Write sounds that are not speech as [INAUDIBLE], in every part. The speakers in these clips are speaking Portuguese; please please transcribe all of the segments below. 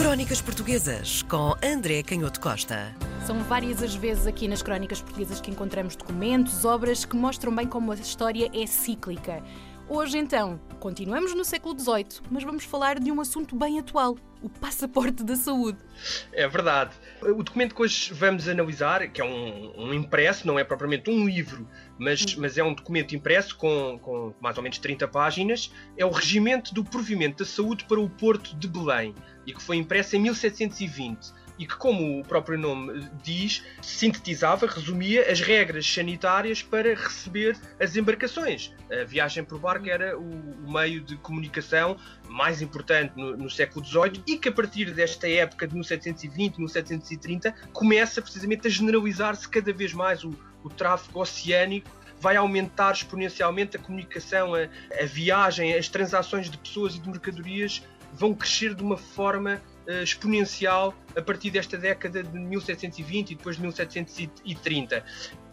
Crónicas Portuguesas com André Canhoto Costa. São várias as vezes aqui nas crónicas portuguesas que encontramos documentos, obras que mostram bem como a história é cíclica. Hoje, então, continuamos no século XVIII, mas vamos falar de um assunto bem atual: o passaporte da saúde. É verdade. O documento que hoje vamos analisar, que é um, um impresso, não é propriamente um livro, mas, mas é um documento impresso com, com mais ou menos 30 páginas, é o Regimento do Provimento da Saúde para o Porto de Belém e que foi impresso em 1720 e que, como o próprio nome diz, sintetizava, resumia as regras sanitárias para receber as embarcações. A viagem por barco era o, meio de comunicação mais importante no, no, século XVIII e que, a partir desta época de 1720, 1730, começa precisamente a generalizar-se cada vez mais o, o tráfego oceânico vai aumentar exponencialmente a comunicação, a, a, viagem, as transações de pessoas e de mercadorias vão crescer de uma forma uh, exponencial a partir desta década de 1720 e depois de 1730.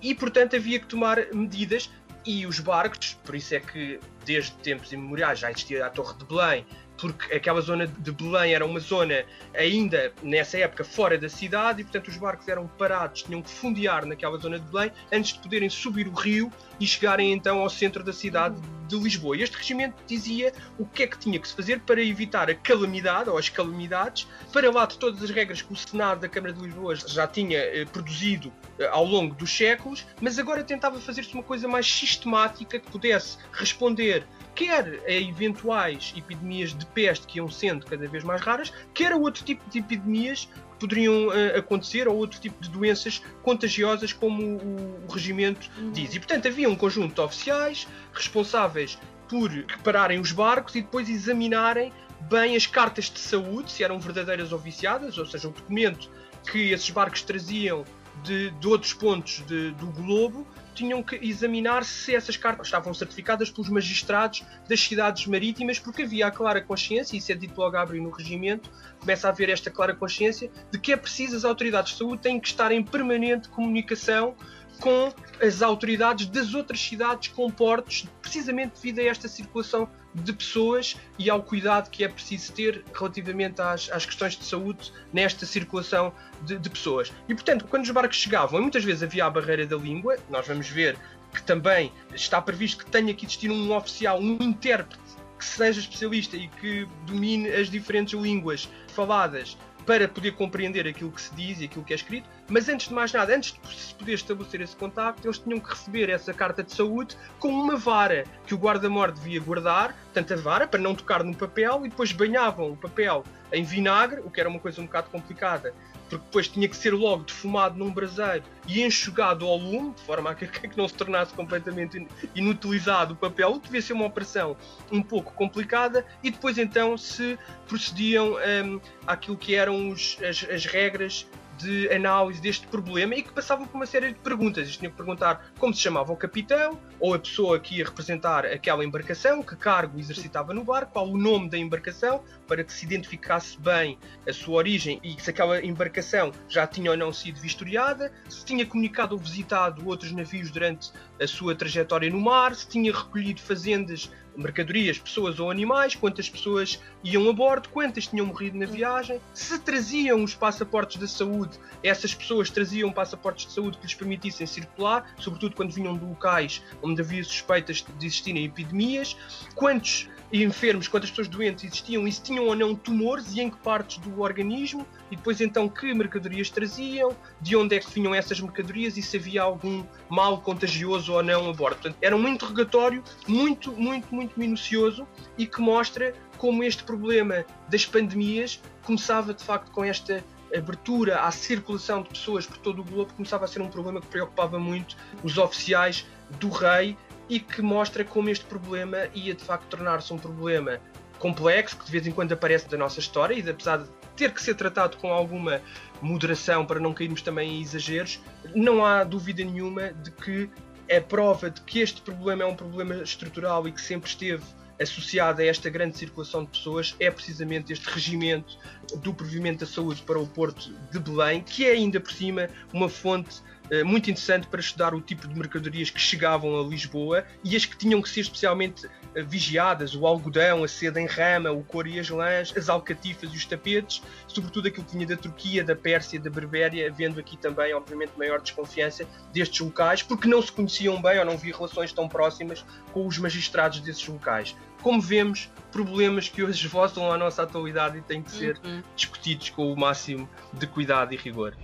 E, portanto, havia que tomar medidas e os barcos, por isso é que desde tempos imemoriais já existia a Torre de Belém, porque aquela zona de Belém era uma zona ainda nessa época fora da cidade e portanto os barcos eram parados, tinham que fundear naquela zona de Belém antes de poderem subir o rio e chegarem então ao centro da cidade de Lisboa. E este regimento dizia o que é que tinha que se fazer para evitar a calamidade ou as calamidades, para lá de todas as regras que o Senado da Câmara de Lisboa já tinha eh, produzido eh, ao longo dos séculos, mas agora tentava fazer-se uma coisa mais sistemática que pudesse responder quer a eventuais epidemias de peste que iam sendo cada vez mais raras, quer a outro tipo de epidemias que poderiam uh, acontecer ou outro tipo de doenças contagiosas, como o, o regimento uhum. diz. E, portanto, havia um conjunto de oficiais responsáveis por repararem os barcos e depois examinarem bem as cartas de saúde, se eram verdadeiras ou viciadas, ou seja, o documento que esses barcos traziam de, de outros pontos de, do globo tinham que examinar se essas cartas estavam certificadas pelos magistrados das cidades marítimas, porque havia a clara consciência, e isso é dito logo a abrir no regimento, começa a haver esta clara consciência de que é preciso as autoridades de saúde têm que estar em permanente comunicação com as autoridades das outras cidades com portos, precisamente devido a esta circulação de pessoas e ao cuidado que é preciso ter relativamente às, às questões de saúde nesta circulação de, de, pessoas. E, portanto, quando os barcos chegavam, muitas vezes havia a barreira da língua, nós vamos ver que também está previsto que tenha que existir um oficial, um intérprete que seja especialista e que domine as diferentes línguas faladas para poder compreender aquilo que se diz e aquilo que é escrito, mas antes de mais nada, antes de se poder estabelecer esse contacto, eles tinham que receber essa carta de saúde com uma vara que o guarda-mor devia guardar, tanto a vara para não tocar no papel, e depois banhavam o papel em vinagre, o que era uma coisa um bocado complicada, porque depois tinha que ser logo defumado num braseiro e enxugado ao lume, de forma a que, [LAUGHS] que não se tornasse completamente inutilizado o papel, devia ser uma operação um pouco complicada, e depois então se procediam um, àquilo que eram os, as, as regras de análise deste problema e que passavam por uma série de perguntas. Eles tinham que perguntar como se chamava o capitão, ou a pessoa que ia representar aquela embarcação, que cargo exercitava no barco, qual o nome da embarcação, para que se identificasse bem a sua origem e se aquela embarcação já tinha ou não sido vistoriada, se tinha comunicado ou visitado outros navios durante a sua trajetória no mar, se tinha recolhido fazendas mercadorias, pessoas ou animais, quantas pessoas iam a bordo, quantas tinham morrido na viagem, se traziam os passaportes de saúde, essas pessoas traziam passaportes de saúde que lhes permitissem circular, sobretudo quando vinham de locais onde havia suspeitas de existirem epidemias, quantos enfermos, quantas pessoas doentes existiam e se tinham ou não tumores e em que partes do organismo, e depois então que mercadorias traziam, de onde é que vinham essas mercadorias e se havia algum mal contagioso ou não a bordo. Portanto, era um interrogatório muito, muito, muito minucioso e que mostra como este problema das pandemias começava de facto com esta abertura à circulação de pessoas por todo o globo começava a ser um problema que preocupava muito os oficiais do rei e que mostra como este problema ia de facto tornar-se um problema complexo, que de vez em quando aparece da nossa história e apesar de ter que ser tratado com alguma moderação para não cairmos também em exageros, não há dúvida nenhuma de que é prova de que este problema é um problema estrutural e que sempre esteve associado a esta grande circulação de pessoas é precisamente este regimento do provimento da saúde para o Porto de Belém, que é ainda por cima uma fonte muito interessante para estudar o tipo de mercadorias que chegavam a Lisboa e as que tinham que ser especialmente uh, vigiadas: o algodão, a seda em rama, o couro e as lãs, as alcatifas e os tapetes, sobretudo aquilo que vinha da Turquia, da Pérsia, da Berbéria, havendo aqui também, obviamente, maior desconfiança destes locais, porque não se conheciam bem ou não havia relações tão próximas com os magistrados desses locais. Como vemos, problemas que hoje voltam à nossa atualidade e têm que ser uhum. discutidos com o máximo de cuidado e rigor.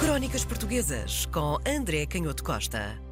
Crónicas Portuguesas com André Canhoto Costa.